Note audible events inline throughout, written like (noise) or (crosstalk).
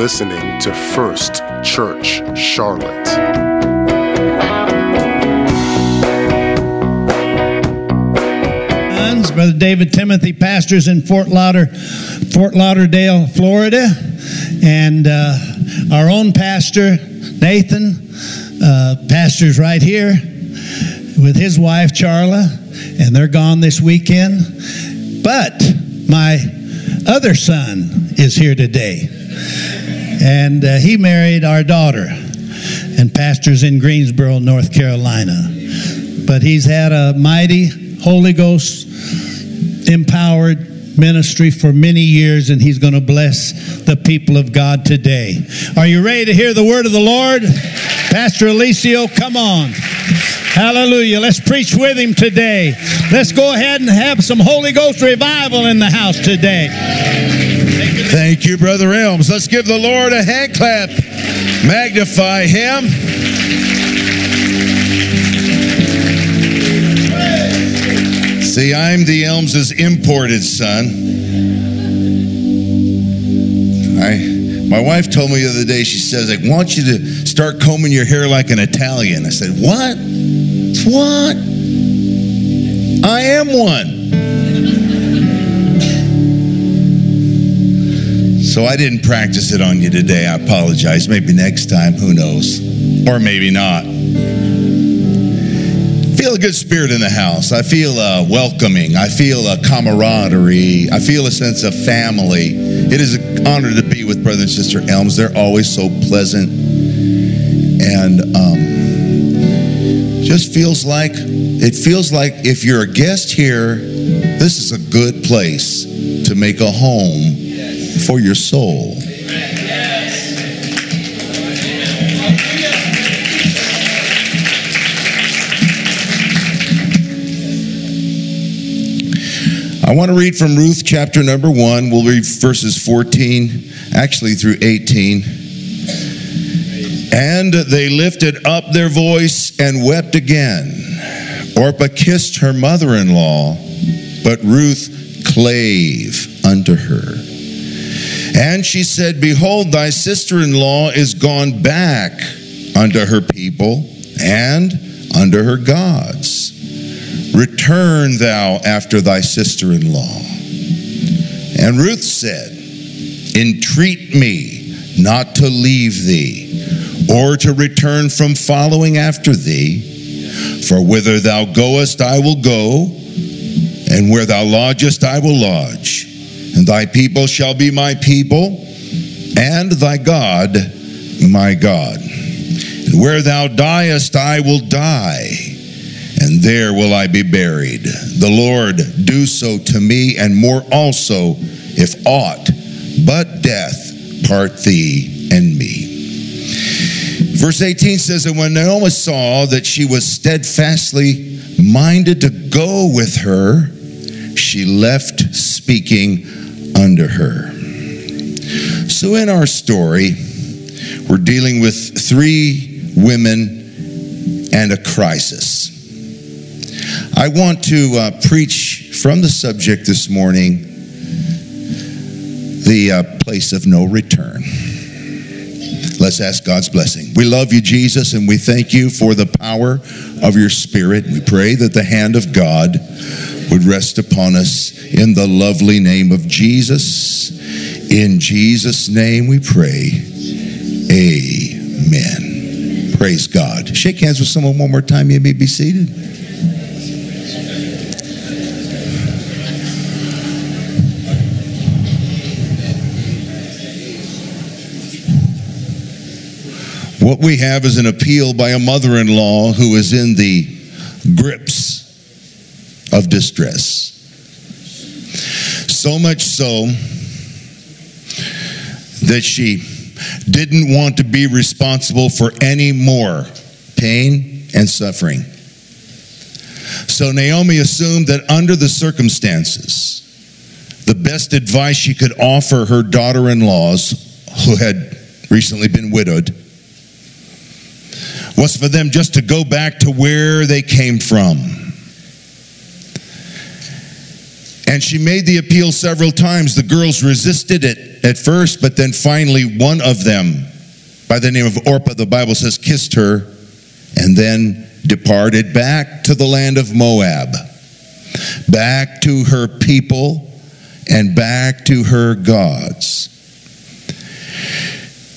listening to First Church Charlotte. Brother David Timothy, pastors in Fort Lauder, Fort Lauderdale, Florida, and uh, our own pastor Nathan, uh, pastors right here with his wife Charla, and they're gone this weekend. But my other son is here today, and uh, he married our daughter, and pastors in Greensboro, North Carolina. But he's had a mighty Holy Ghost empowered ministry for many years, and he's going to bless the people of God today. Are you ready to hear the word of the Lord? Pastor Alicio, come on. Hallelujah. Let's preach with him today. Let's go ahead and have some Holy Ghost revival in the house today. Thank you, Brother Elms. Let's give the Lord a hand clap. Magnify him. See, I'm the Elms' imported son. I, my wife told me the other day, she says, I want you to start combing your hair like an Italian. I said, What? What? I am one. So I didn't practice it on you today. I apologize. Maybe next time, who knows? Or maybe not feel a good spirit in the house. I feel uh, welcoming. I feel a camaraderie. I feel a sense of family. It is an honor to be with Brother and Sister Elms. They're always so pleasant. And um, just feels like, it feels like if you're a guest here, this is a good place to make a home for your soul. I want to read from Ruth chapter number one. We'll read verses 14, actually through 18. And they lifted up their voice and wept again. Orpah kissed her mother in law, but Ruth clave unto her. And she said, Behold, thy sister in law is gone back unto her people and unto her gods. Return thou after thy sister in law. And Ruth said, Entreat me not to leave thee, or to return from following after thee. For whither thou goest, I will go, and where thou lodgest, I will lodge. And thy people shall be my people, and thy God my God. And where thou diest, I will die and there will I be buried. The Lord do so to me, and more also, if aught but death part thee and me. Verse 18 says, And when Naomi saw that she was steadfastly minded to go with her, she left speaking unto her. So in our story, we're dealing with three women and a crisis. I want to uh, preach from the subject this morning the uh, place of no return. Let's ask God's blessing. We love you, Jesus, and we thank you for the power of your Spirit. We pray that the hand of God would rest upon us in the lovely name of Jesus. In Jesus' name we pray. Amen. Praise God. Shake hands with someone one more time. You may be seated. What we have is an appeal by a mother in law who is in the grips of distress. So much so that she didn't want to be responsible for any more pain and suffering. So Naomi assumed that under the circumstances, the best advice she could offer her daughter in laws, who had recently been widowed, was for them just to go back to where they came from. And she made the appeal several times. The girls resisted it at first, but then finally, one of them, by the name of Orpah, the Bible says, kissed her and then departed back to the land of Moab, back to her people, and back to her gods.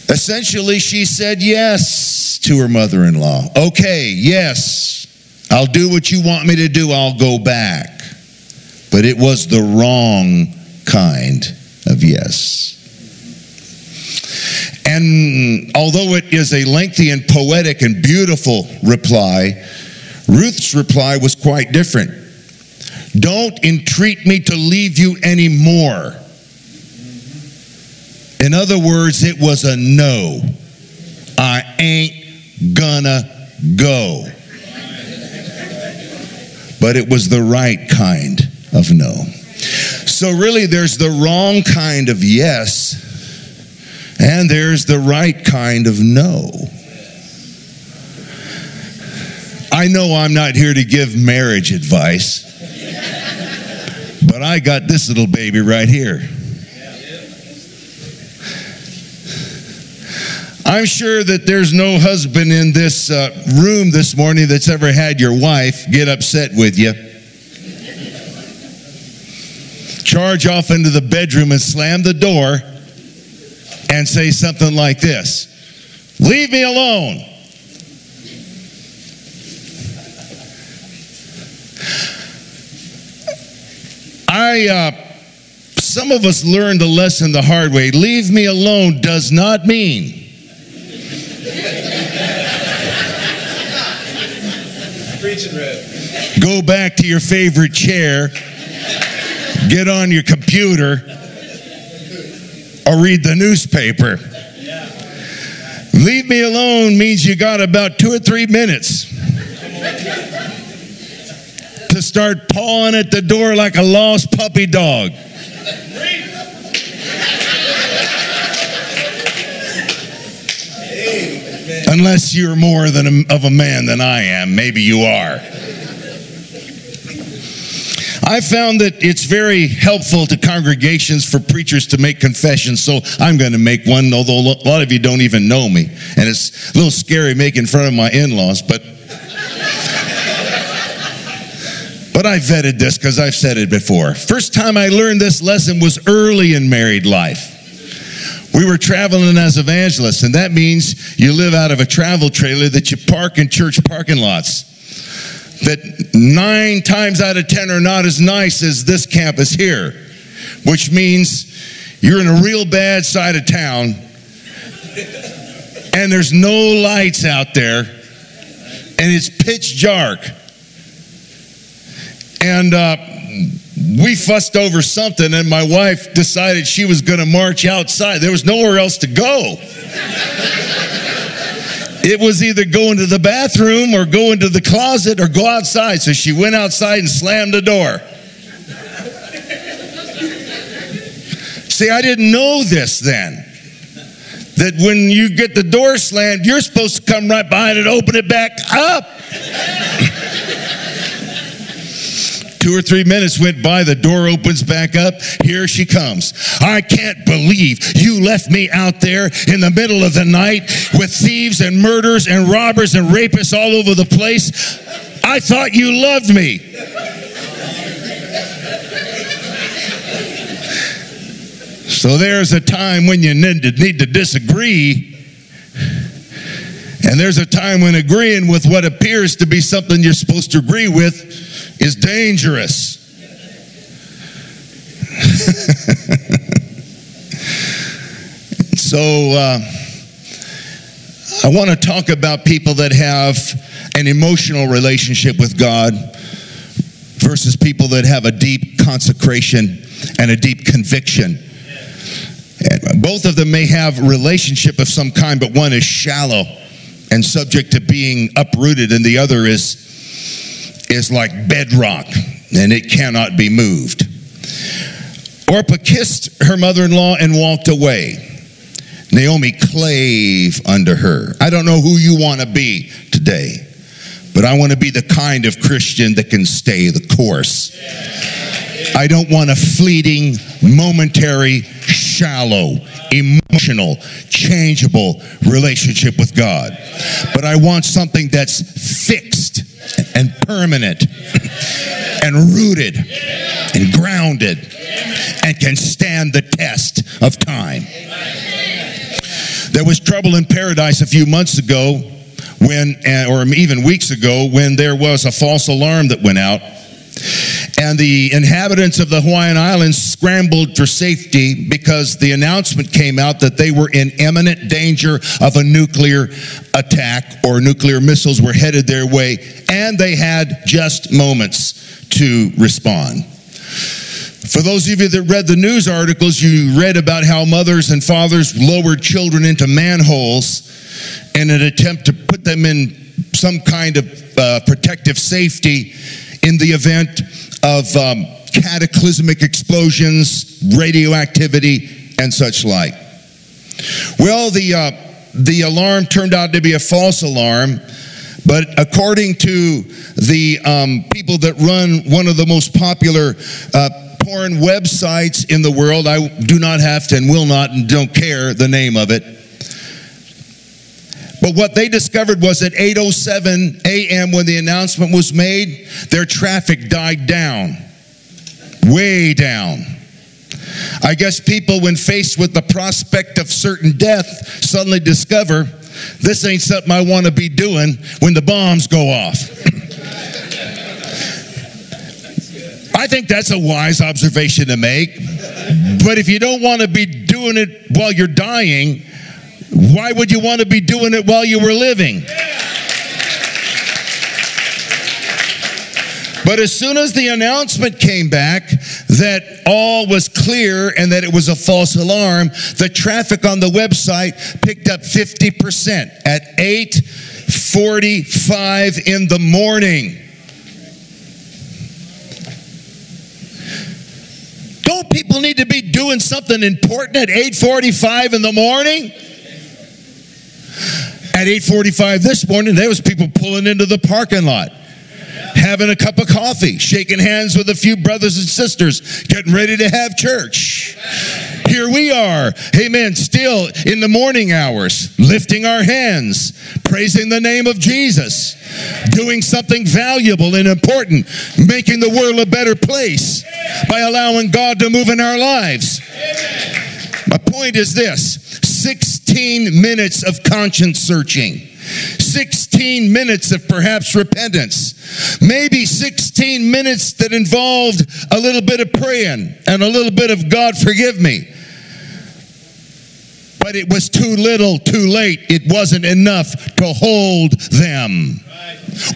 Essentially, she said yes to her mother in law. Okay, yes, I'll do what you want me to do, I'll go back. But it was the wrong kind of yes. And although it is a lengthy and poetic and beautiful reply, Ruth's reply was quite different. Don't entreat me to leave you anymore. In other words, it was a no. I ain't gonna go. But it was the right kind of no. So, really, there's the wrong kind of yes, and there's the right kind of no. I know I'm not here to give marriage advice, but I got this little baby right here. I'm sure that there's no husband in this uh, room this morning that's ever had your wife get upset with you. Charge off into the bedroom and slam the door and say something like this Leave me alone. I, uh, some of us learned the lesson the hard way. Leave me alone does not mean Go back to your favorite chair, get on your computer, or read the newspaper. Leave me alone means you got about two or three minutes to start pawing at the door like a lost puppy dog. Unless you're more than a, of a man than I am, maybe you are. I found that it's very helpful to congregations for preachers to make confessions, so I'm going to make one, although a lot of you don't even know me. And it's a little scary making fun of my in laws, but. But I vetted this because I've said it before. First time I learned this lesson was early in married life. We were traveling as evangelists, and that means you live out of a travel trailer that you park in church parking lots. That nine times out of ten are not as nice as this campus here, which means you're in a real bad side of town, and there's no lights out there, and it's pitch dark. And uh, we fussed over something, and my wife decided she was going to march outside. There was nowhere else to go. It was either go into the bathroom or go into the closet or go outside. So she went outside and slammed the door. See, I didn't know this then. That when you get the door slammed, you're supposed to come right behind it, open it back up. Two or three minutes went by, the door opens back up. Here she comes. I can't believe you left me out there in the middle of the night with thieves and murderers and robbers and rapists all over the place. I thought you loved me. So there's a time when you need to, need to disagree. And there's a time when agreeing with what appears to be something you're supposed to agree with is dangerous. (laughs) so, uh, I want to talk about people that have an emotional relationship with God versus people that have a deep consecration and a deep conviction. And both of them may have relationship of some kind, but one is shallow and subject to being uprooted, and the other is is like bedrock and it cannot be moved. Orpah kissed her mother in law and walked away. Naomi clave under her. I don't know who you want to be today, but I want to be the kind of Christian that can stay the course. I don't want a fleeting, momentary, shallow, emotional, changeable relationship with God. But I want something that's fixed and permanent and rooted and grounded and can stand the test of time. There was trouble in paradise a few months ago when, or even weeks ago, when there was a false alarm that went out. And the inhabitants of the Hawaiian Islands scrambled for safety because the announcement came out that they were in imminent danger of a nuclear attack or nuclear missiles were headed their way, and they had just moments to respond. For those of you that read the news articles, you read about how mothers and fathers lowered children into manholes in an attempt to put them in some kind of uh, protective safety in the event of um, cataclysmic explosions, radioactivity, and such like. Well, the, uh, the alarm turned out to be a false alarm. But according to the um, people that run one of the most popular uh, porn websites in the world, I do not have to and will not and don't care the name of it. But what they discovered was at 8:07 a.m. when the announcement was made, their traffic died down. Way down. I guess people when faced with the prospect of certain death suddenly discover this ain't something I want to be doing when the bombs go off. (laughs) I think that's a wise observation to make. But if you don't want to be doing it while you're dying, why would you want to be doing it while you were living? But as soon as the announcement came back that all was clear and that it was a false alarm, the traffic on the website picked up 50% at 8:45 in the morning. Don't people need to be doing something important at 8:45 in the morning? At 8:45 this morning, there was people pulling into the parking lot, having a cup of coffee, shaking hands with a few brothers and sisters, getting ready to have church. Here we are, amen, still in the morning hours, lifting our hands, praising the name of Jesus, doing something valuable and important, making the world a better place by allowing God to move in our lives. My point is this 16 minutes of conscience searching. 16 minutes of perhaps repentance. Maybe 16 minutes that involved a little bit of praying and a little bit of God forgive me. But it was too little, too late. It wasn't enough to hold them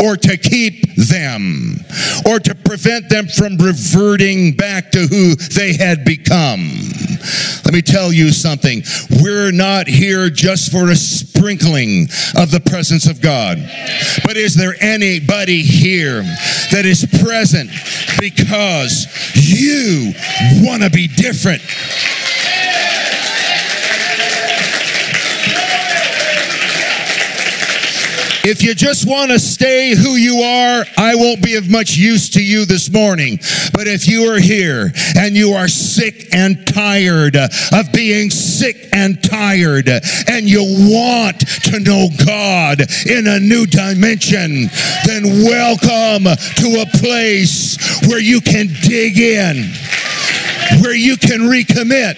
or to keep them or to prevent them from reverting back to who they had become. Let me tell you something. We're not here just for a sprinkling of the presence of God. But is there anybody here that is present because you want to be different? If you just want to stay who you are, I won't be of much use to you this morning. But if you are here and you are sick and tired of being sick and tired and you want to know God in a new dimension, then welcome to a place where you can dig in, where you can recommit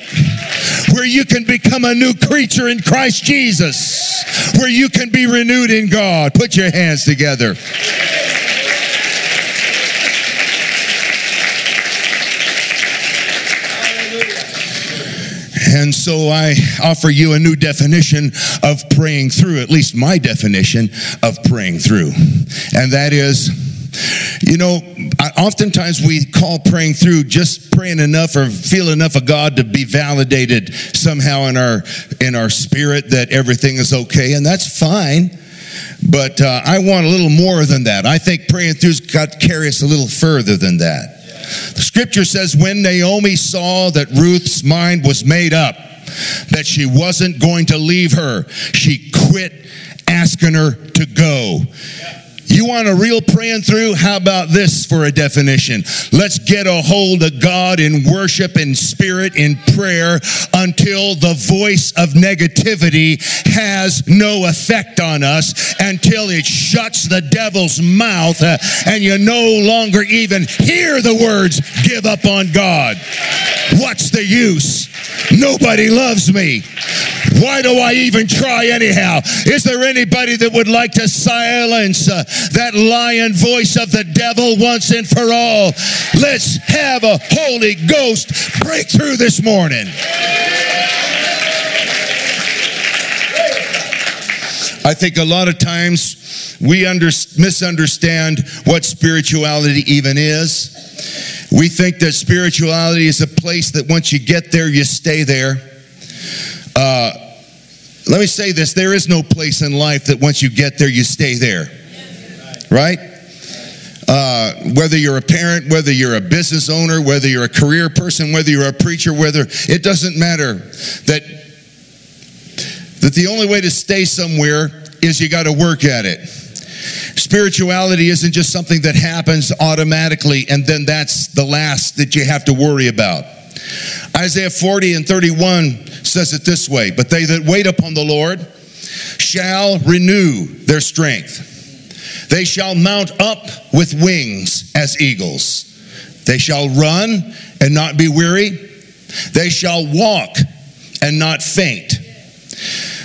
where you can become a new creature in Christ Jesus, where you can be renewed in God. Put your hands together. And so I offer you a new definition of praying through, at least my definition of praying through. And that is, you know, oftentimes we call praying through just praying enough or feel enough of God to be validated somehow in our in our spirit that everything is okay, and that's fine. But uh, I want a little more than that. I think praying through's got to carry us a little further than that. The scripture says when Naomi saw that Ruth's mind was made up, that she wasn't going to leave her, she quit asking her to go. You want a real praying through? How about this for a definition? Let's get a hold of God in worship and spirit in prayer until the voice of negativity has no effect on us, until it shuts the devil's mouth uh, and you no longer even hear the words, give up on God. What's the use? Nobody loves me. Why do I even try anyhow? Is there anybody that would like to silence uh, that lion voice of the devil once and for all? Let's have a Holy Ghost breakthrough this morning. I think a lot of times we under, misunderstand what spirituality even is. We think that spirituality is a place that once you get there, you stay there. Uh, let me say this there is no place in life that once you get there, you stay there. Right? Uh, whether you're a parent, whether you're a business owner, whether you're a career person, whether you're a preacher, whether it doesn't matter that that the only way to stay somewhere is you got to work at it. Spirituality isn't just something that happens automatically and then that's the last that you have to worry about. Isaiah 40 and 31 says it this way But they that wait upon the Lord shall renew their strength. They shall mount up with wings as eagles. They shall run and not be weary. They shall walk and not faint.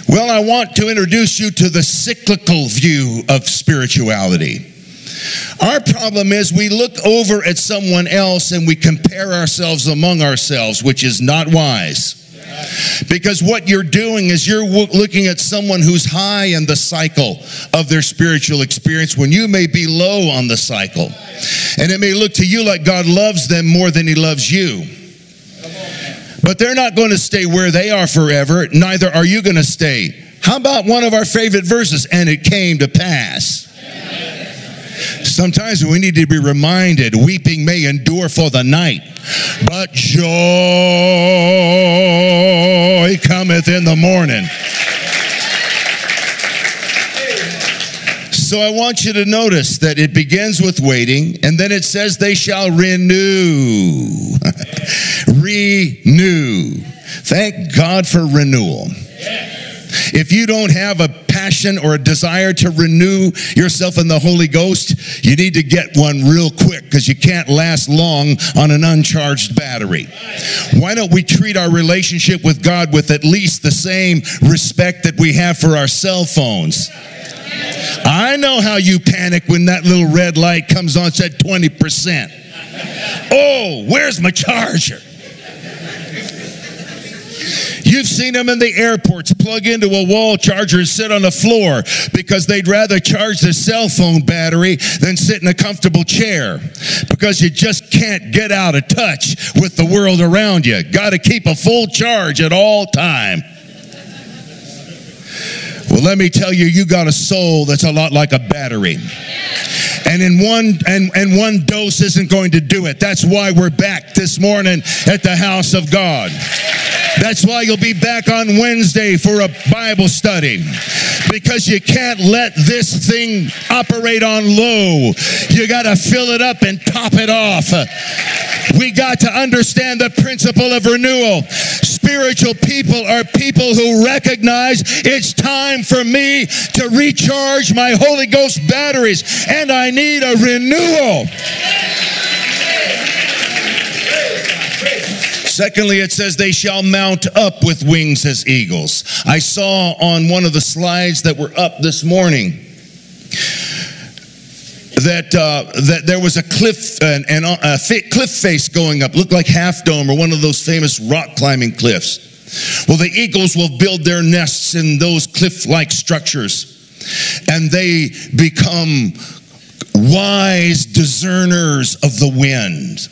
Well, I want to introduce you to the cyclical view of spirituality. Our problem is we look over at someone else and we compare ourselves among ourselves, which is not wise. Because what you're doing is you're looking at someone who's high in the cycle of their spiritual experience when you may be low on the cycle. And it may look to you like God loves them more than he loves you. But they're not going to stay where they are forever. Neither are you going to stay. How about one of our favorite verses? And it came to pass. Sometimes we need to be reminded weeping may endure for the night, but joy cometh in the morning. So I want you to notice that it begins with waiting, and then it says they shall renew. (laughs) renew. Thank God for renewal. If you don't have a passion or a desire to renew yourself in the Holy Ghost, you need to get one real quick because you can't last long on an uncharged battery. Why don't we treat our relationship with God with at least the same respect that we have for our cell phones? I know how you panic when that little red light comes on, said 20%. Oh, where's my charger? You've seen them in the airports plug into a wall charger and sit on the floor because they'd rather charge their cell phone battery than sit in a comfortable chair because you just can't get out of touch with the world around you. Got to keep a full charge at all time. Well, let me tell you, you got a soul that's a lot like a battery. And in one and, and one dose isn't going to do it. That's why we're back this morning at the house of God. That's why you'll be back on Wednesday for a Bible study. Because you can't let this thing operate on low. You got to fill it up and top it off. We got to understand the principle of renewal. Spiritual people are people who recognize it's time for me to recharge my Holy Ghost batteries and I need a renewal. Secondly, it says they shall mount up with wings as eagles. I saw on one of the slides that were up this morning that uh, that there was a cliff and a cliff face going up, looked like Half Dome or one of those famous rock climbing cliffs. Well, the eagles will build their nests in those cliff-like structures, and they become wise discerners of the wind.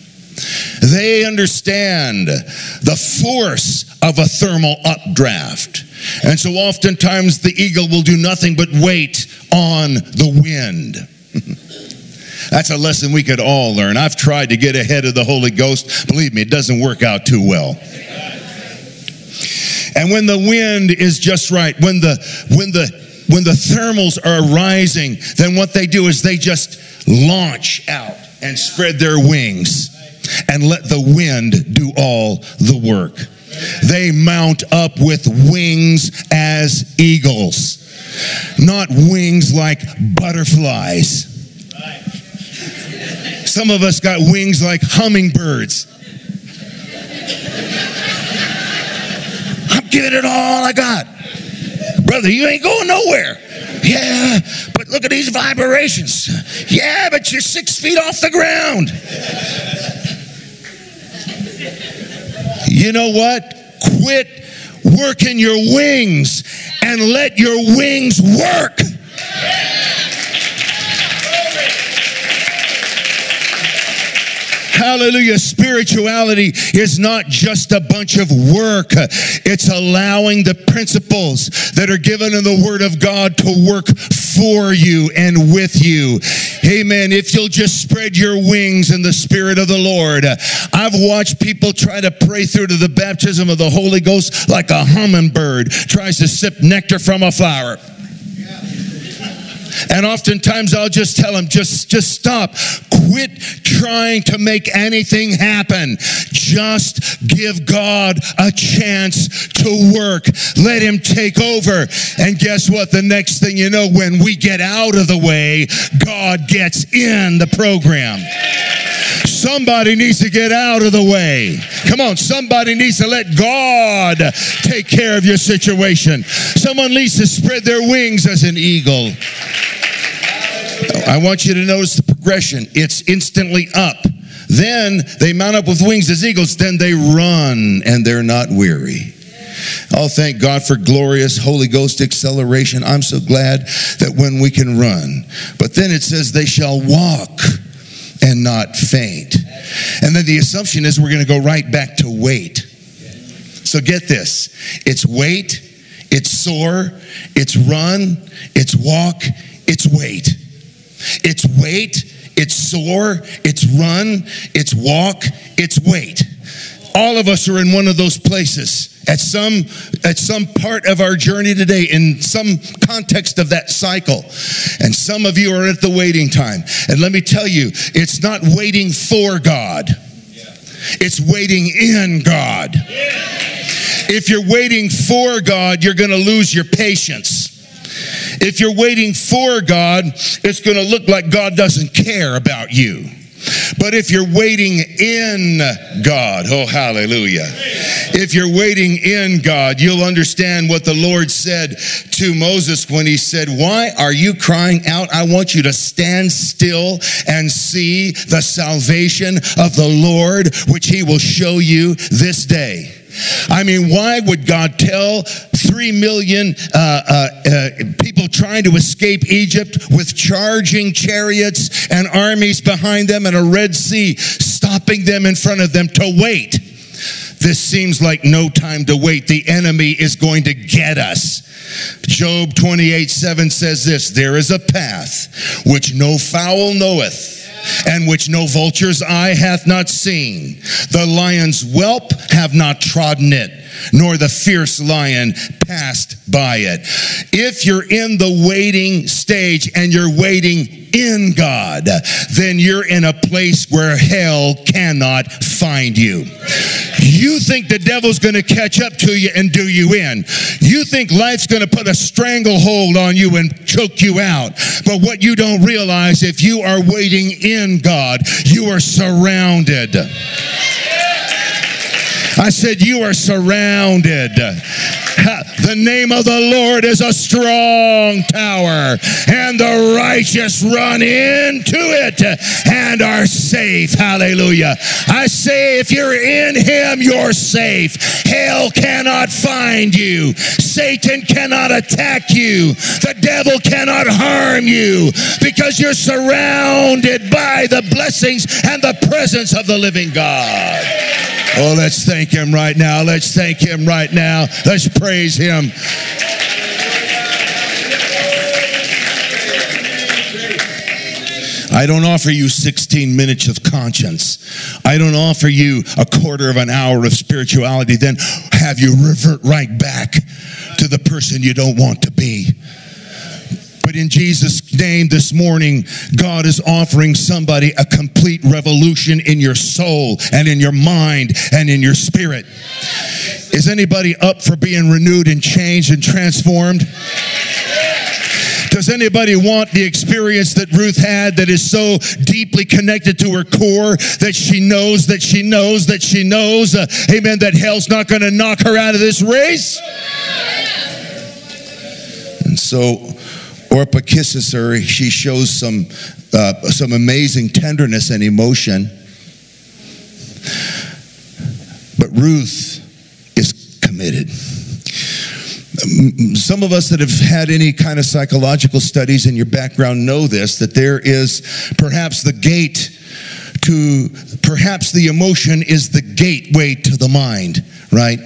They understand the force of a thermal updraft. And so oftentimes the eagle will do nothing but wait on the wind. (laughs) That's a lesson we could all learn. I've tried to get ahead of the Holy Ghost. Believe me, it doesn't work out too well. And when the wind is just right, when the when the when the thermals are rising, then what they do is they just launch out and spread their wings and let the wind do all the work. They mount up with wings as eagles, not wings like butterflies. Some of us got wings like hummingbirds. I'm giving it all I got. Brother, you ain't going nowhere. Yeah, but look at these vibrations. Yeah, but you're six feet off the ground. You know what? Quit working your wings and let your wings work. Hallelujah. Spirituality is not just a bunch of work. It's allowing the principles that are given in the Word of God to work for you and with you. Amen. If you'll just spread your wings in the Spirit of the Lord. I've watched people try to pray through to the baptism of the Holy Ghost like a hummingbird tries to sip nectar from a flower. And oftentimes I'll just tell them, just, just stop. Quit trying to make anything happen. Just give God a chance to work. Let Him take over. And guess what? The next thing you know, when we get out of the way, God gets in the program. Somebody needs to get out of the way. Come on, somebody needs to let God take care of your situation. Someone needs to spread their wings as an eagle. I want you to notice the progression. It's instantly up. Then they mount up with wings as eagles. Then they run and they're not weary. Oh, thank God for glorious Holy Ghost acceleration. I'm so glad that when we can run. But then it says they shall walk and not faint. And then the assumption is we're going to go right back to wait. So get this it's wait, it's soar, it's run, it's walk, it's wait. It's wait, it's soar, it's run, it's walk, it's wait. All of us are in one of those places. At some at some part of our journey today in some context of that cycle. And some of you are at the waiting time. And let me tell you it's not waiting for god. It's waiting in god. If you're waiting for god you're going to lose your patience if you're waiting for God, it's going to look like God doesn't care about you. But if you're waiting in God, oh hallelujah. If you're waiting in God, you'll understand what the Lord said to Moses when he said, Why are you crying out? I want you to stand still and see the salvation of the Lord, which he will show you this day. I mean, why would God tell three million uh, uh, uh, people trying to escape Egypt with charging chariots and armies behind them and a Red Sea stopping them in front of them to wait? This seems like no time to wait. The enemy is going to get us. Job 28 7 says this There is a path which no fowl knoweth and which no vulture's eye hath not seen. The lion's whelp have not trodden it, nor the fierce lion passed by it. If you're in the waiting stage and you're waiting in God, then you're in a place where hell cannot find you. You think the devil's going to catch up to you and do you in. You think life's going to put a stranglehold on you and choke you out. But what you don't realize, if you are waiting in God, you are surrounded. I said, You are surrounded. (laughs) The name of the Lord is a strong tower, and the righteous run into it and are safe. Hallelujah. I say, if you're in Him, you're safe. Hell cannot find you, Satan cannot attack you, the devil cannot harm you because you're surrounded by the blessings and the presence of the living God. Oh, let's thank Him right now. Let's thank Him right now. Let's praise Him. I don't offer you 16 minutes of conscience. I don't offer you a quarter of an hour of spirituality, then have you revert right back to the person you don't want to be. But in Jesus' name this morning, God is offering somebody a complete revolution in your soul and in your mind and in your spirit. Is anybody up for being renewed and changed and transformed? Does anybody want the experience that Ruth had that is so deeply connected to her core that she knows that she knows that she knows, uh, amen, that hell's not going to knock her out of this race? And so Orpah kisses her. She shows some, uh, some amazing tenderness and emotion. But Ruth is committed some of us that have had any kind of psychological studies in your background know this that there is perhaps the gate to perhaps the emotion is the gateway to the mind right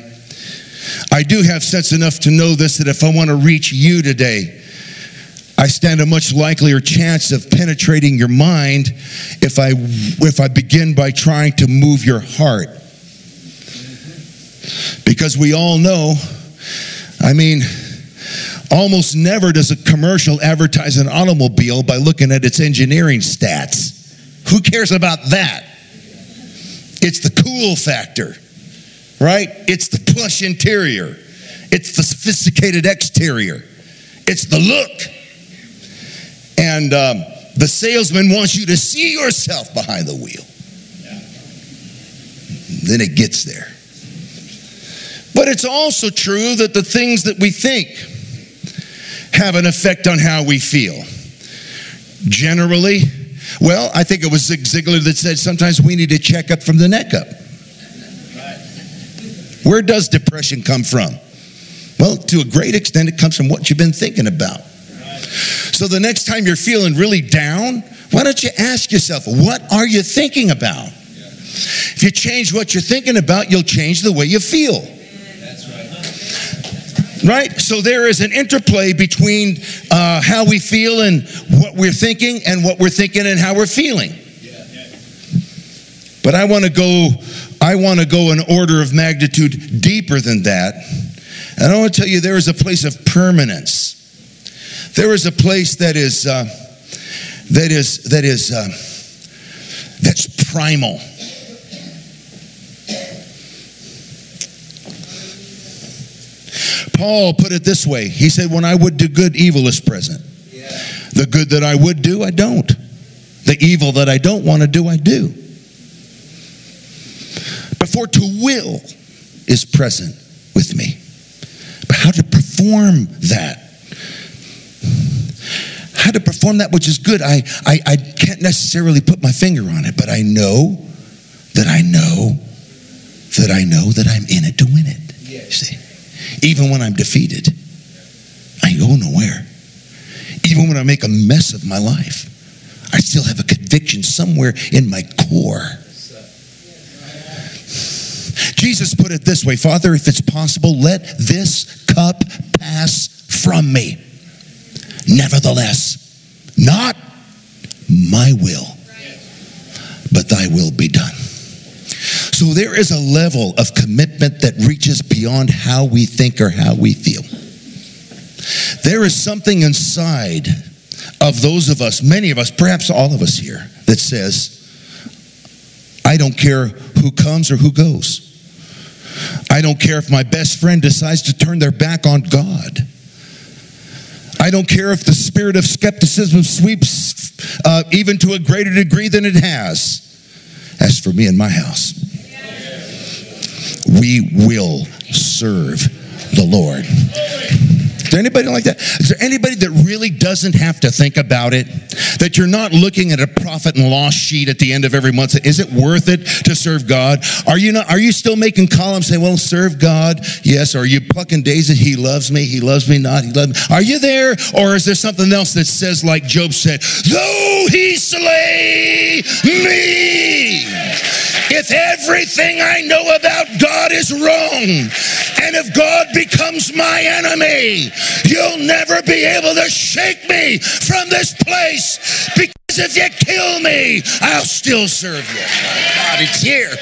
i do have sense enough to know this that if i want to reach you today I stand a much likelier chance of penetrating your mind if I if I begin by trying to move your heart. Because we all know I mean, almost never does a commercial advertise an automobile by looking at its engineering stats. Who cares about that? It's the cool factor, right? It's the plush interior, it's the sophisticated exterior, it's the look. And um, the salesman wants you to see yourself behind the wheel. Then it gets there. But it's also true that the things that we think have an effect on how we feel. Generally, well, I think it was Zig Ziglar that said sometimes we need to check up from the neck up. Where does depression come from? Well, to a great extent, it comes from what you've been thinking about. So the next time you're feeling really down, why don't you ask yourself, what are you thinking about? If you change what you're thinking about, you'll change the way you feel. Right? So there is an interplay between uh, how we feel and what we're thinking, and what we're thinking and how we're feeling. But I want to go, I want to go an order of magnitude deeper than that. And I want to tell you there is a place of permanence. There is a place that is uh, that is that is uh, that's primal. Paul put it this way He said, When I would do good, evil is present. Yeah. The good that I would do, I don't. The evil that I don't want to do, I do. Before to will is present with me. But how to perform that? To perform that which is good, I, I, I can't necessarily put my finger on it, but I know that I know that I know that I'm in it to win it. Yes. See? Even when I'm defeated, I go nowhere. Even when I make a mess of my life, I still have a conviction somewhere in my core. Jesus put it this way Father, if it's possible, let this cup pass from me. Nevertheless, not my will, but thy will be done. So there is a level of commitment that reaches beyond how we think or how we feel. There is something inside of those of us, many of us, perhaps all of us here, that says, I don't care who comes or who goes. I don't care if my best friend decides to turn their back on God. I don't care if the spirit of skepticism sweeps uh, even to a greater degree than it has. As for me and my house, we will serve the Lord. Is there anybody like that? Is there anybody that really doesn't have to think about it? That you're not looking at a profit and loss sheet at the end of every month. Is it worth it to serve God? Are you not? Are you still making columns saying, "Well, serve God"? Yes. Or are you plucking days that He loves me, He loves me not, He loves me? Are you there, or is there something else that says, like Job said, "Though He slay me"? if everything I know about God is wrong, and if God becomes my enemy, you'll never be able to shake me from this place because if you kill me, I'll still serve you. God, it's here.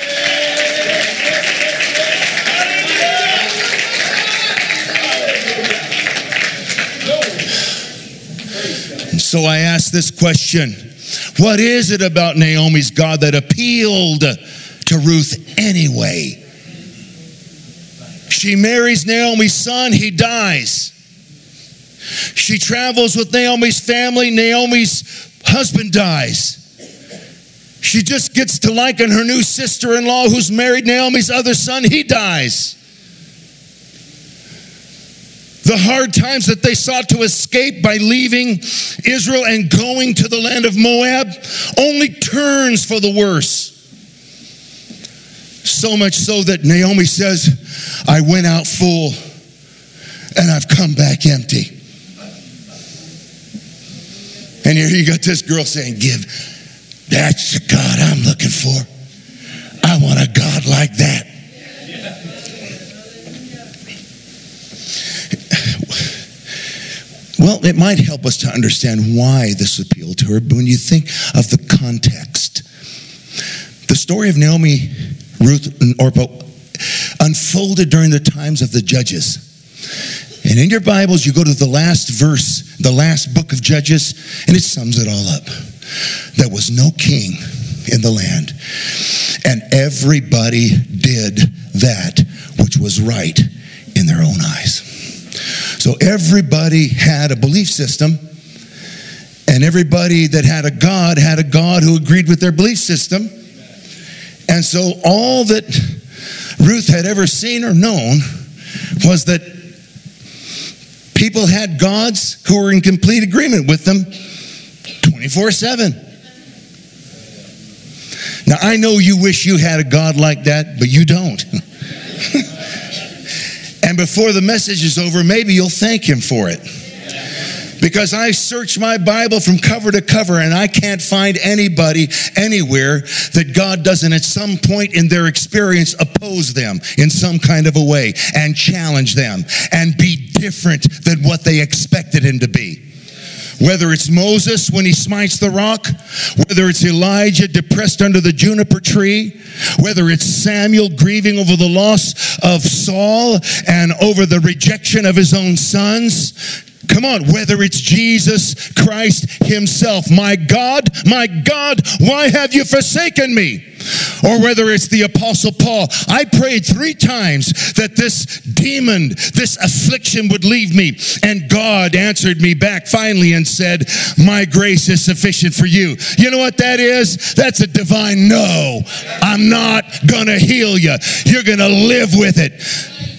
So I ask this question What is it about Naomi's God that appealed to Ruth anyway? She marries Naomi's son, he dies. She travels with Naomi's family, Naomi's husband dies. She just gets to liken her new sister in law who's married Naomi's other son, he dies. The hard times that they sought to escape by leaving Israel and going to the land of Moab only turns for the worse. So much so that Naomi says, I went out full and I've come back empty. And here you got this girl saying, Give, that's the God I'm looking for. I want a God like that. Well, it might help us to understand why this appealed to her but when you think of the context. The story of Naomi, Ruth, and Orpah unfolded during the times of the judges. And in your Bibles, you go to the last verse, the last book of Judges, and it sums it all up. There was no king in the land, and everybody did that which was right in their own eyes. So everybody had a belief system, and everybody that had a God had a God who agreed with their belief system. And so all that Ruth had ever seen or known was that people had gods who were in complete agreement with them 24 7. Now, I know you wish you had a God like that, but you don't. (laughs) And before the message is over, maybe you'll thank him for it. Because I search my Bible from cover to cover and I can't find anybody anywhere that God doesn't at some point in their experience oppose them in some kind of a way and challenge them and be different than what they expected him to be. Whether it's Moses when he smites the rock, whether it's Elijah depressed under the juniper tree, whether it's Samuel grieving over the loss of Saul and over the rejection of his own sons, Come on, whether it's Jesus Christ Himself, my God, my God, why have you forsaken me? Or whether it's the Apostle Paul, I prayed three times that this demon, this affliction would leave me. And God answered me back finally and said, My grace is sufficient for you. You know what that is? That's a divine no. I'm not to heal you. You're to live with it.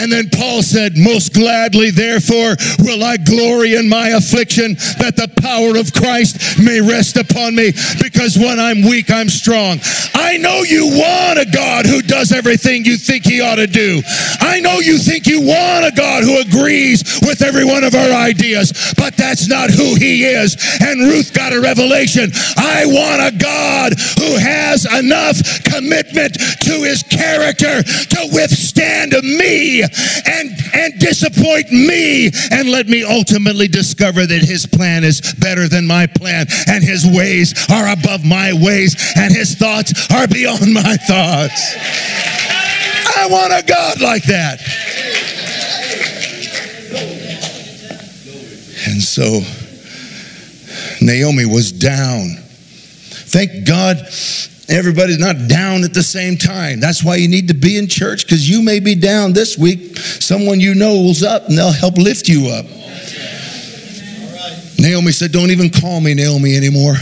And then Paul said, Most gladly, therefore, will I glory in my affliction, that the power of Christ may rest upon me, because when I'm weak, I'm strong. I know you want a God who does everything you think he ought to do. I know you think you want a God who agrees with every one of our ideas, but that's not who he is. And Ruth got a revelation. I want a God who has enough commitment to his character to withstand me and, and disappoint me and let me ultimately discover that his plan is better than my plan and his ways are above my ways and his thoughts are beyond my thoughts. I want a God like that. And so Naomi was down. Thank God Everybody's not down at the same time. That's why you need to be in church because you may be down this week. Someone you know is up and they'll help lift you up. Naomi said, Don't even call me Naomi anymore.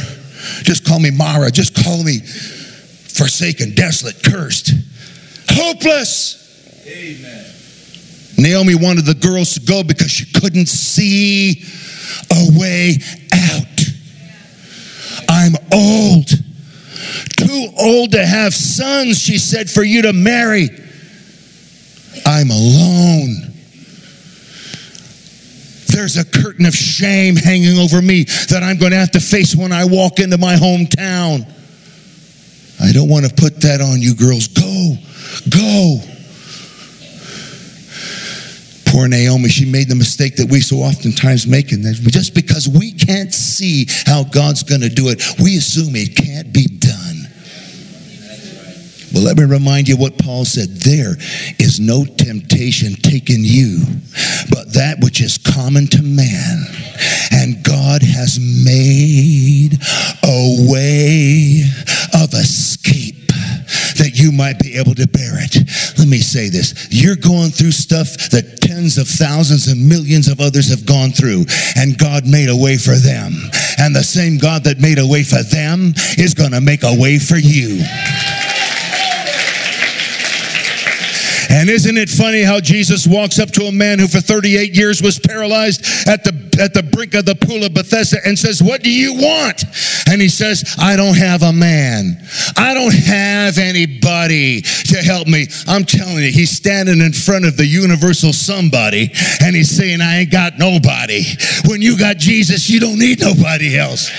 Just call me Mara. Just call me forsaken, desolate, cursed, hopeless. Amen. Naomi wanted the girls to go because she couldn't see a way out. I'm old too old to have sons, she said, for you to marry. I'm alone. There's a curtain of shame hanging over me that I'm going to have to face when I walk into my hometown. I don't want to put that on you, girls. Go, go. Poor Naomi, she made the mistake that we so oftentimes make, and just because we can't see how God's going to do it, we assume it can't be. Well, let me remind you what Paul said. There is no temptation taken you, but that which is common to man. And God has made a way of escape that you might be able to bear it. Let me say this. You're going through stuff that tens of thousands and millions of others have gone through, and God made a way for them. And the same God that made a way for them is going to make a way for you. And isn't it funny how Jesus walks up to a man who for 38 years was paralyzed at the at the brink of the pool of Bethesda and says, "What do you want?" And he says, "I don't have a man. I don't have anybody to help me." I'm telling you, he's standing in front of the universal somebody and he's saying, "I ain't got nobody." When you got Jesus, you don't need nobody else.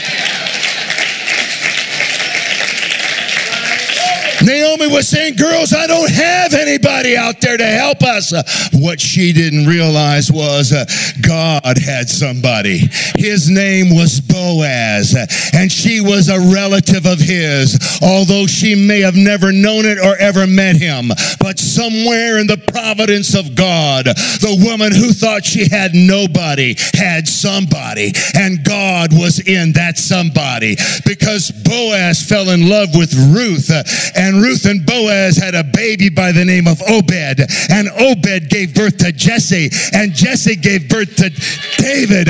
Naomi was saying, Girls, I don't have anybody out there to help us. Uh, what she didn't realize was uh, God had somebody. His name was Boaz, uh, and she was a relative of his, although she may have never known it or ever met him. But somewhere in the providence of God, the woman who thought she had nobody had somebody, and God was in that somebody because Boaz fell in love with Ruth, uh, and Ruth and Boaz had a baby by the name of Obed, and Obed gave birth to Jesse, and Jesse gave birth to David.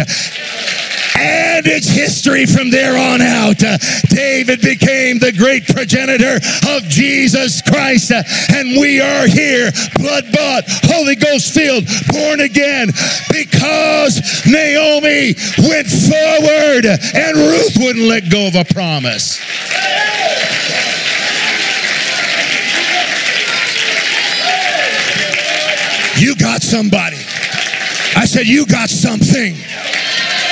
And it's history from there on out. David became the great progenitor of Jesus Christ. And we are here, blood bought, Holy Ghost filled, born again, because Naomi went forward and Ruth wouldn't let go of a promise. You got somebody. I said, You got something.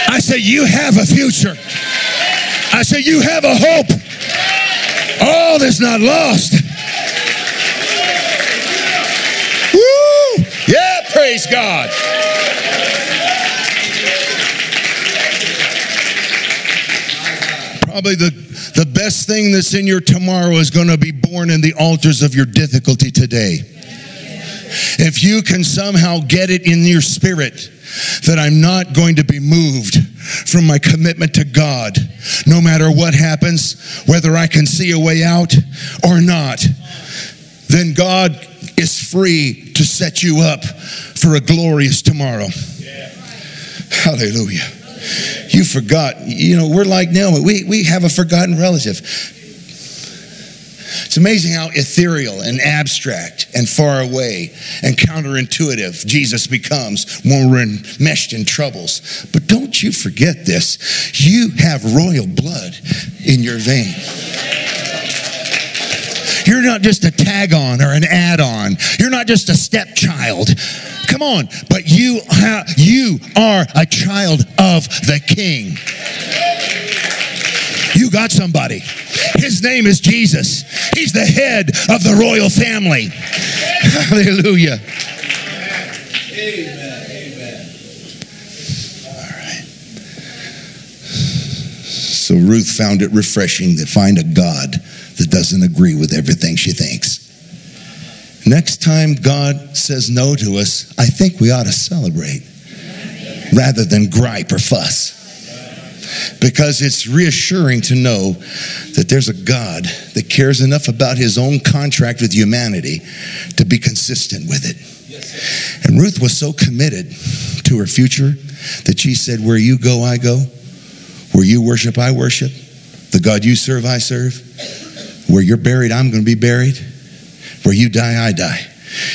I said, You have a future. I said, You have a hope. All is not lost. Woo! Yeah, praise God. Probably the, the best thing that's in your tomorrow is going to be born in the altars of your difficulty today. If you can somehow get it in your spirit that I'm not going to be moved from my commitment to God, no matter what happens, whether I can see a way out or not, then God is free to set you up for a glorious tomorrow. Hallelujah. You forgot, you know, we're like Naomi. We, we have a forgotten relative. It's amazing how ethereal and abstract and far away and counterintuitive Jesus becomes when we're enmeshed in troubles. But don't you forget this you have royal blood in your vein. You're not just a tag on or an add on. You're not just a stepchild. Come on, but you you are a child of the king. You got somebody. His name is Jesus. He's the head of the royal family. (laughs) Hallelujah. Amen. Amen. All right. So Ruth found it refreshing to find a God that doesn't agree with everything she thinks. Next time God says no to us, I think we ought to celebrate rather than gripe or fuss because it's reassuring to know that there's a God that cares enough about his own contract with humanity to be consistent with it. And Ruth was so committed to her future that she said, Where you go, I go. Where you worship, I worship. The God you serve, I serve. Where you're buried, I'm going to be buried. Where you die, I die.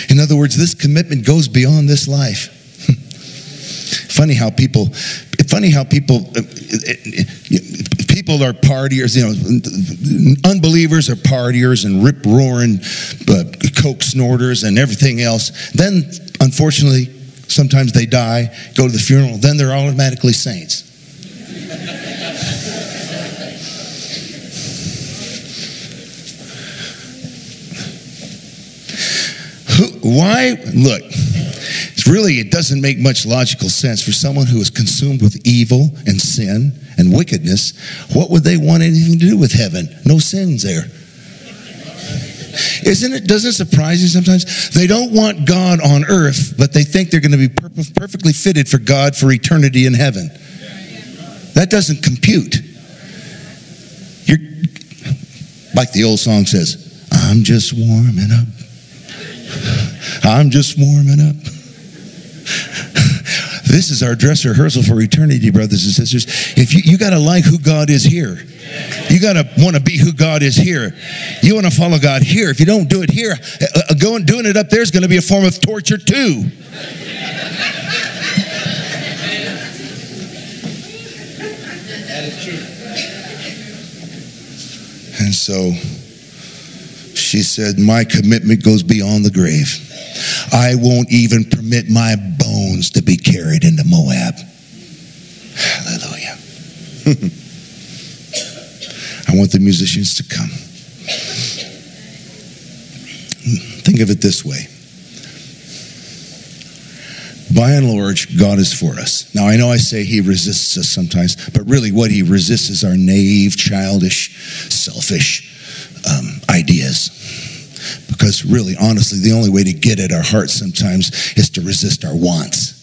In other words, this commitment goes beyond this life. Funny how people funny how people people are partiers, you know, unbelievers are partiers and rip roaring uh, coke snorters and everything else. Then, unfortunately, sometimes they die, go to the funeral, then they're automatically saints. Why? Look, really, it doesn't make much logical sense for someone who is consumed with evil and sin and wickedness. What would they want anything to do with heaven? No sins there. Isn't it? Doesn't it surprise you sometimes? They don't want God on earth, but they think they're going to be per- perfectly fitted for God for eternity in heaven. That doesn't compute. You're like the old song says, I'm just warming up. I'm just warming up. This is our dress rehearsal for eternity, brothers and sisters. If you, you got to like who God is here, you got to want to be who God is here. You want to follow God here. If you don't do it here, uh, uh, going doing it up there is going to be a form of torture too. And so she said, My commitment goes beyond the grave. I won't even permit my bones to be carried into Moab. Hallelujah. (laughs) I want the musicians to come. Think of it this way. By and large, God is for us. Now, I know I say He resists us sometimes, but really what He resists is our naive, childish, selfish um, ideas. Because really, honestly, the only way to get at our hearts sometimes is to resist our wants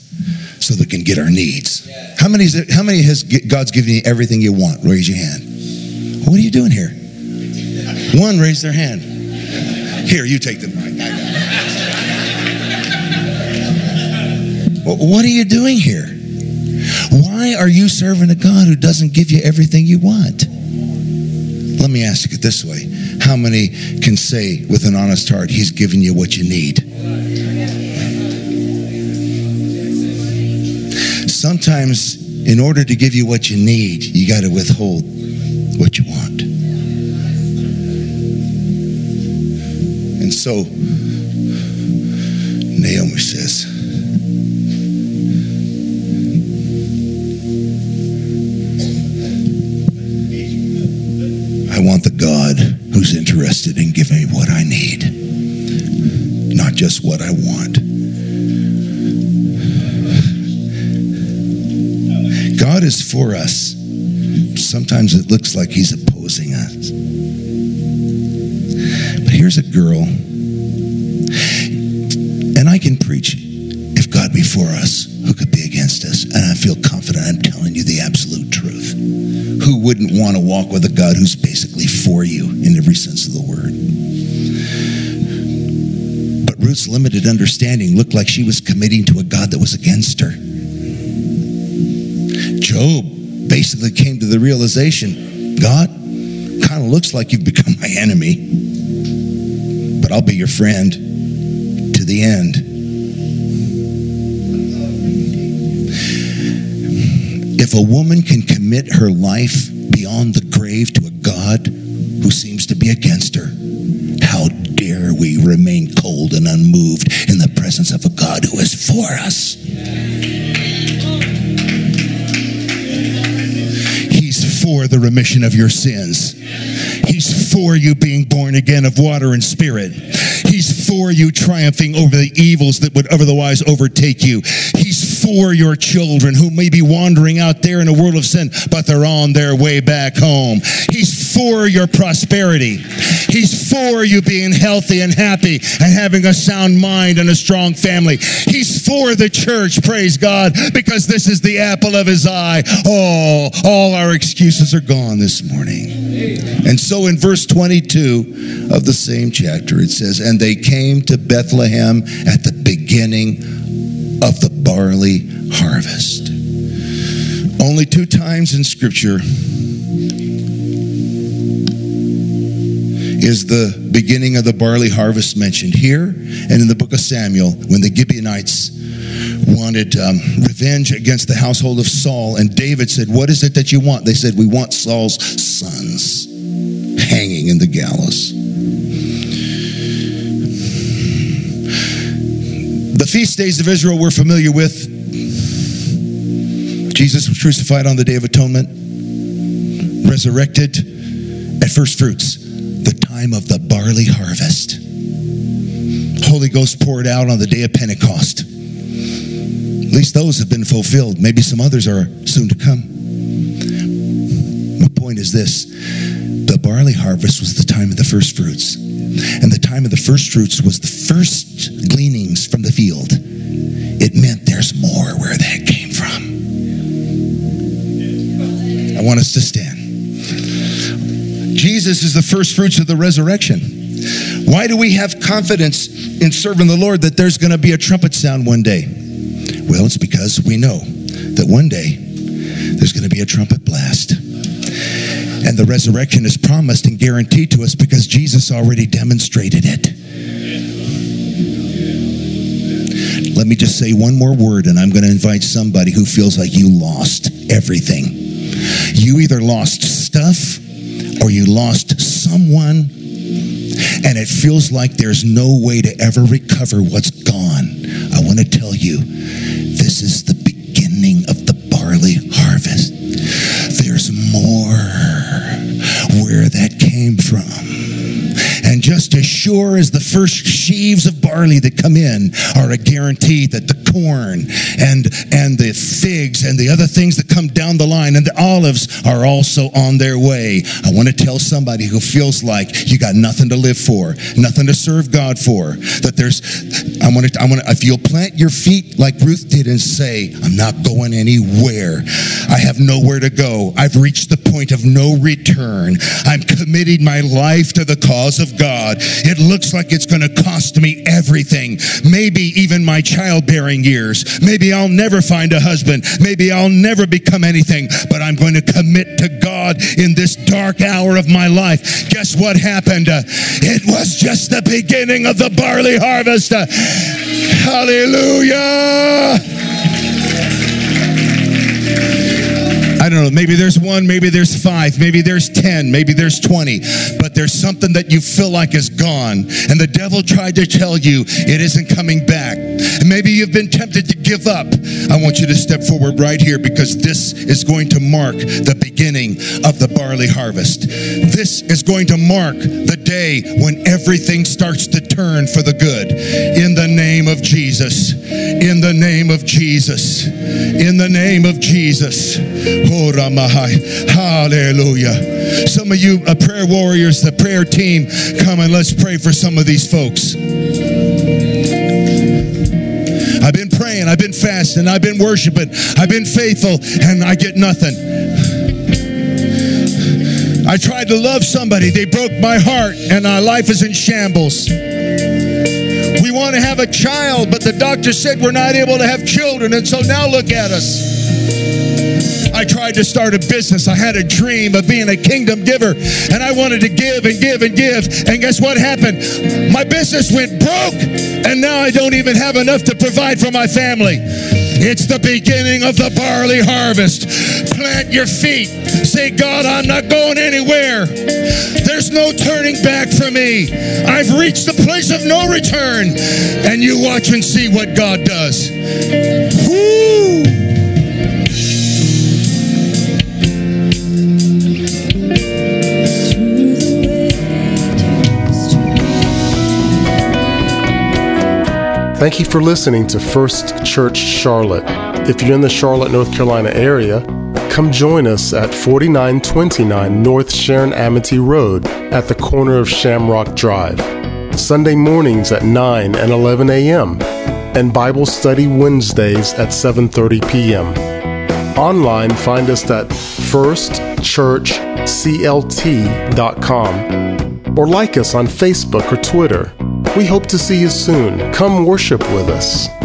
so that we can get our needs. How many, how many has God's given you everything you want? Raise your hand. What are you doing here? One raised their hand. Here, you take the mic. What are you doing here? Why are you serving a God who doesn't give you everything you want? Let me ask it this way How many can say with an honest heart, He's given you what you need? Sometimes, in order to give you what you need, you got to withhold what you want. And so, Naomi says, interested in giving me what I need, not just what I want. God is for us. Sometimes it looks like He's opposing us. But here's a girl, and I can preach if God be for us, who could be against us? And I feel confident I'm telling you the absolute truth. Who wouldn't want to walk with a God who's limited understanding looked like she was committing to a God that was against her. Job basically came to the realization God, kind of looks like you've become my enemy, but I'll be your friend to the end. If a woman can commit her life beyond the grave to a God who seems to be against her, dare we remain cold and unmoved in the presence of a God who is for us? He's for the remission of your sins. He's for you being born again of water and spirit. He's for you triumphing over the evils that would otherwise overtake you. He's for your children who may be wandering out there in a world of sin, but they're on their way back home. He's for your prosperity. He's for you being healthy and happy and having a sound mind and a strong family. He's for the church, praise God, because this is the apple of his eye. Oh, all our excuses are gone this morning. And so in verse 22 of the same chapter, it says, And they came to Bethlehem at the beginning of the barley harvest. Only two times in Scripture is the beginning of the barley harvest mentioned here and in the book of Samuel when the Gibeonites wanted um, revenge against the household of Saul. And David said, What is it that you want? They said, We want Saul's sons hanging in the gallows. Feast days of Israel we're familiar with. Jesus was crucified on the Day of Atonement, resurrected at first fruits, the time of the barley harvest. Holy Ghost poured out on the day of Pentecost. At least those have been fulfilled. Maybe some others are soon to come. My point is this the barley harvest was the time of the first fruits. And the time of the first fruits was the first gleanings want us to stand. Jesus is the first fruits of the resurrection. Why do we have confidence in serving the Lord that there's going to be a trumpet sound one day? Well, it's because we know that one day there's going to be a trumpet blast. And the resurrection is promised and guaranteed to us because Jesus already demonstrated it. Let me just say one more word, and I'm going to invite somebody who feels like you lost everything. You either lost stuff or you lost someone, and it feels like there's no way to ever recover what's gone. I want to tell you, this is the beginning of the barley harvest. There's more where that came from. And just as sure as the first sheaves of barley that come in are a guarantee that the corn and and the figs and the other things that come down the line and the olives are also on their way. I want to tell somebody who feels like you got nothing to live for, nothing to serve God for, that there's I want to I want to if you'll plant your feet like Ruth did and say, I'm not going anywhere. I have nowhere to go. I've reached the point of no return. I'm committing my life to the cause of God. It looks like it's going to cost me everything. Maybe even my childbearing years. Maybe I'll never find a husband. Maybe I'll never become anything, but I'm going to commit to God in this dark hour of my life. Guess what happened? Uh, it was just the beginning of the barley harvest. Uh, hallelujah. I don't know, maybe there's one, maybe there's five, maybe there's 10, maybe there's 20, but there's something that you feel like is gone. And the devil tried to tell you it isn't coming back. And maybe you've been tempted to give up. I want you to step forward right here because this is going to mark the beginning of the barley harvest. This is going to mark the day when everything starts to turn for the good. In the name of Jesus. In the name of Jesus. In the name of Jesus. Hallelujah. Some of you uh, prayer warriors, the prayer team, come and let's pray for some of these folks. I've been praying, I've been fasting, I've been worshiping, I've been faithful, and I get nothing. I tried to love somebody, they broke my heart, and our life is in shambles. We want to have a child, but the doctor said we're not able to have children, and so now look at us. I tried to start a business. I had a dream of being a kingdom giver, and I wanted to give and give and give. And guess what happened? My business went broke, and now I don't even have enough to provide for my family. It's the beginning of the barley harvest. Plant your feet. Say, God, I'm not going anywhere. There's no turning back for me. I've reached the place of no return. And you watch and see what God does. Woo! Thank you for listening to First Church Charlotte. If you're in the Charlotte, North Carolina area, come join us at 4929 North Sharon Amity Road at the corner of Shamrock Drive. Sunday mornings at 9 and 11 a.m. and Bible study Wednesdays at 7:30 p.m. Online find us at firstchurchclt.com or like us on Facebook or Twitter. We hope to see you soon. Come worship with us.